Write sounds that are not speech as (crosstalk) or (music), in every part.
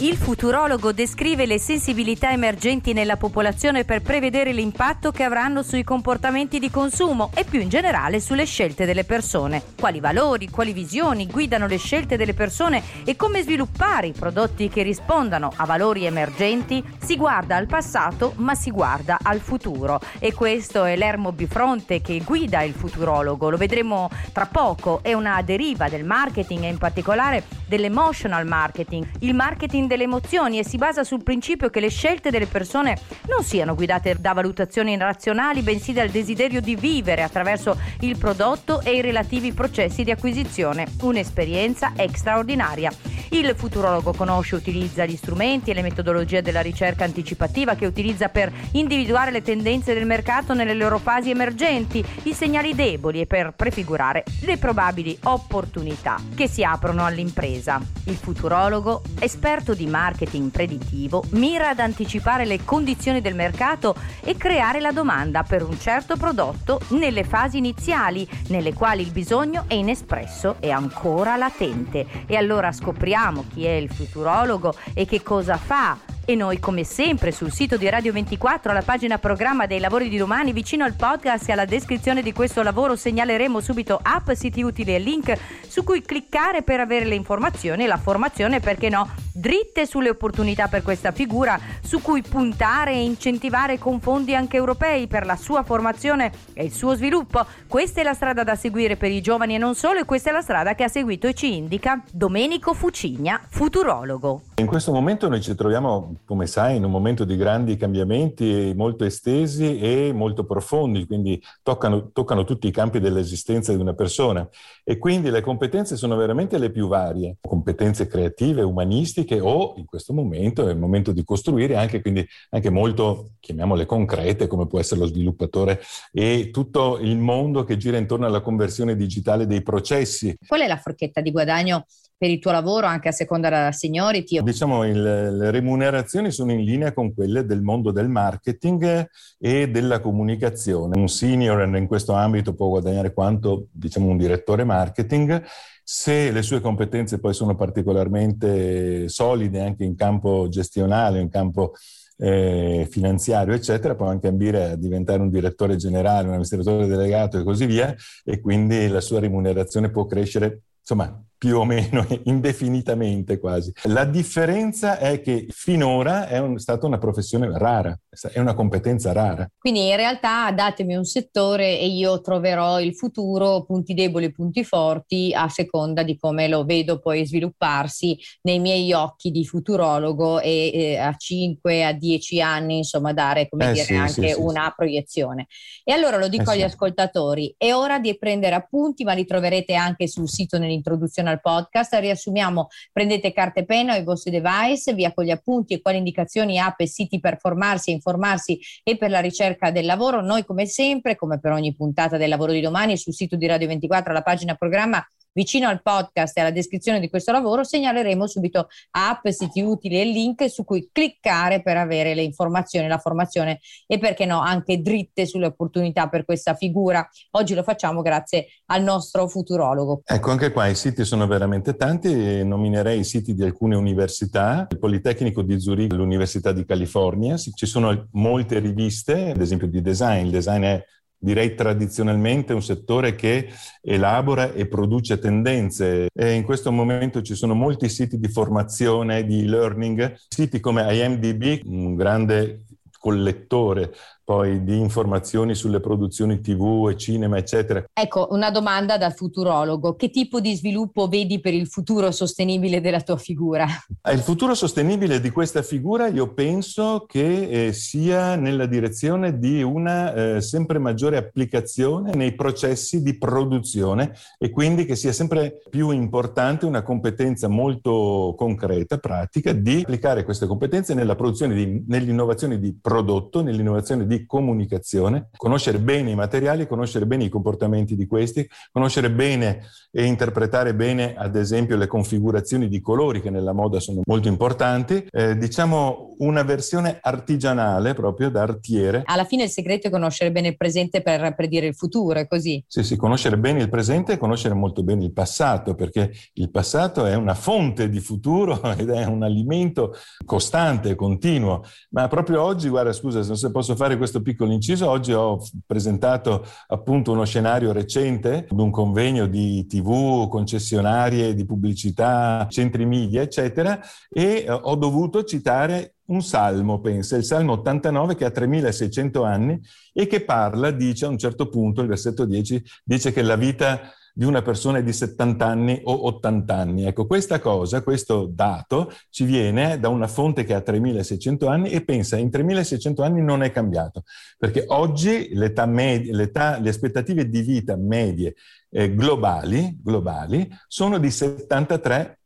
Il futurologo descrive le sensibilità emergenti nella popolazione per prevedere l'impatto che avranno sui comportamenti di consumo e più in generale sulle scelte delle persone. Quali valori, quali visioni guidano le scelte delle persone e come sviluppare i prodotti che rispondano a valori emergenti? Si guarda al passato ma si guarda al futuro e questo è l'ermo bifronte che guida il futurologo. Lo vedremo tra poco, è una deriva del marketing e in particolare dell'emotional marketing. Il marketing delle emozioni e si basa sul principio che le scelte delle persone non siano guidate da valutazioni razionali, bensì dal desiderio di vivere attraverso il prodotto e i relativi processi di acquisizione, un'esperienza straordinaria. Il futurologo conosce e utilizza gli strumenti e le metodologie della ricerca anticipativa che utilizza per individuare le tendenze del mercato nelle loro fasi emergenti, i segnali deboli e per prefigurare le probabili opportunità che si aprono all'impresa. Il futurologo, esperto di marketing predittivo, mira ad anticipare le condizioni del mercato e creare la domanda per un certo prodotto nelle fasi iniziali, nelle quali il bisogno è inespresso e ancora latente. E allora scopriamo chi è il futurologo e che cosa fa e noi come sempre sul sito di Radio 24 alla pagina programma dei lavori di domani vicino al podcast e alla descrizione di questo lavoro segnaleremo subito app, siti utili e link su cui cliccare per avere le informazioni e la formazione perché no dritte sulle opportunità per questa figura su cui puntare e incentivare con fondi anche europei per la sua formazione e il suo sviluppo. Questa è la strada da seguire per i giovani e non solo e questa è la strada che ha seguito e ci indica Domenico Fucigna, futurologo. In questo momento noi ci troviamo, come sai, in un momento di grandi cambiamenti molto estesi e molto profondi, quindi toccano, toccano tutti i campi dell'esistenza di una persona e quindi le competenze sono veramente le più varie, competenze creative, umanistiche, o in questo momento è il momento di costruire anche, quindi anche molto, chiamiamole concrete, come può essere lo sviluppatore e tutto il mondo che gira intorno alla conversione digitale dei processi. Qual è la forchetta di guadagno per il tuo lavoro anche a seconda della seniority? Diciamo il, le remunerazioni sono in linea con quelle del mondo del marketing e della comunicazione. Un senior in questo ambito può guadagnare quanto diciamo un direttore marketing se le sue competenze poi sono particolarmente solide anche in campo gestionale, in campo eh, finanziario, eccetera, può anche ambire a diventare un direttore generale, un amministratore delegato e così via, e quindi la sua remunerazione può crescere, insomma, più o meno (laughs) indefinitamente quasi. La differenza è che finora è un, stata una professione rara, è una competenza rara. Quindi in realtà datemi un settore e io troverò il futuro, punti deboli e punti forti, a seconda di come lo vedo poi svilupparsi nei miei occhi di futurologo e eh, a 5, a 10 anni, insomma, dare come eh, dire sì, anche sì, una sì. proiezione. E allora lo dico eh, agli ascoltatori, è ora di prendere appunti, ma li troverete anche sul sito nell'introduzione al podcast. Riassumiamo, prendete carta e penna i vostri device, via con gli appunti e quali indicazioni, app e siti per formarsi e informarsi e per la ricerca del lavoro. Noi come sempre, come per ogni puntata del lavoro di domani, sul sito di Radio 24, alla pagina programma Vicino al podcast e alla descrizione di questo lavoro segnaleremo subito app, siti utili e link su cui cliccare per avere le informazioni, la formazione e perché no anche dritte sulle opportunità per questa figura. Oggi lo facciamo grazie al nostro futurologo. Ecco, anche qua i siti sono veramente tanti, nominerei i siti di alcune università, il Politecnico di Zurigo, l'Università di California, ci sono molte riviste, ad esempio di design, il design è direi tradizionalmente un settore che elabora e produce tendenze. E in questo momento ci sono molti siti di formazione, di learning, siti come IMDB, un grande collettore poi di informazioni sulle produzioni tv e cinema, eccetera. Ecco, una domanda da futurologo. Che tipo di sviluppo vedi per il futuro sostenibile della tua figura? Ah, il futuro sostenibile di questa figura io penso che eh, sia nella direzione di una eh, sempre maggiore applicazione nei processi di produzione e quindi che sia sempre più importante una competenza molto concreta, pratica, di applicare queste competenze nella produzione, di, nell'innovazione di prodotto, nell'innovazione di di comunicazione, conoscere bene i materiali, conoscere bene i comportamenti di questi, conoscere bene e interpretare bene, ad esempio, le configurazioni di colori che nella moda sono molto importanti. Eh, diciamo una versione artigianale proprio da artiere. Alla fine il segreto è conoscere bene il presente per predire il futuro, è così? Sì, sì, conoscere bene il presente e conoscere molto bene il passato, perché il passato è una fonte di futuro (laughs) ed è un alimento costante, continuo. Ma proprio oggi, guarda, scusa se posso fare questo piccolo inciso, oggi ho presentato appunto uno scenario recente ad un convegno di TV, concessionarie di pubblicità, centri media, eccetera, e eh, ho dovuto citare un salmo, pensa, il salmo 89 che ha 3600 anni e che parla, dice a un certo punto, il versetto 10, dice che la vita di una persona di 70 anni o 80 anni. Ecco, questa cosa, questo dato ci viene da una fonte che ha 3600 anni e pensa in 3600 anni non è cambiato, perché oggi l'età media, l'età, le aspettative di vita medie eh, globali, globali sono di 73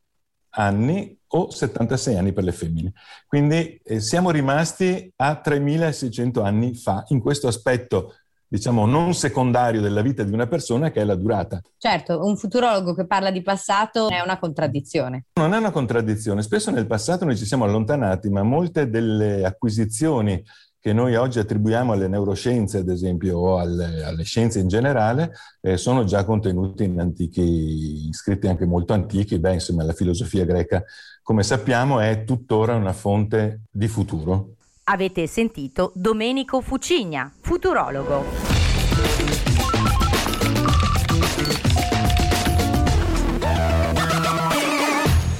anni o 76 anni per le femmine. Quindi eh, siamo rimasti a 3600 anni fa in questo aspetto diciamo, non secondario della vita di una persona che è la durata. Certo, un futurologo che parla di passato è una contraddizione. Non è una contraddizione, spesso nel passato noi ci siamo allontanati, ma molte delle acquisizioni che noi oggi attribuiamo alle neuroscienze, ad esempio, o alle, alle scienze in generale, eh, sono già contenute in antichi, in scritti anche molto antichi. Beh, insomma, la filosofia greca, come sappiamo, è tuttora una fonte di futuro. Avete sentito Domenico Fucigna, futurologo.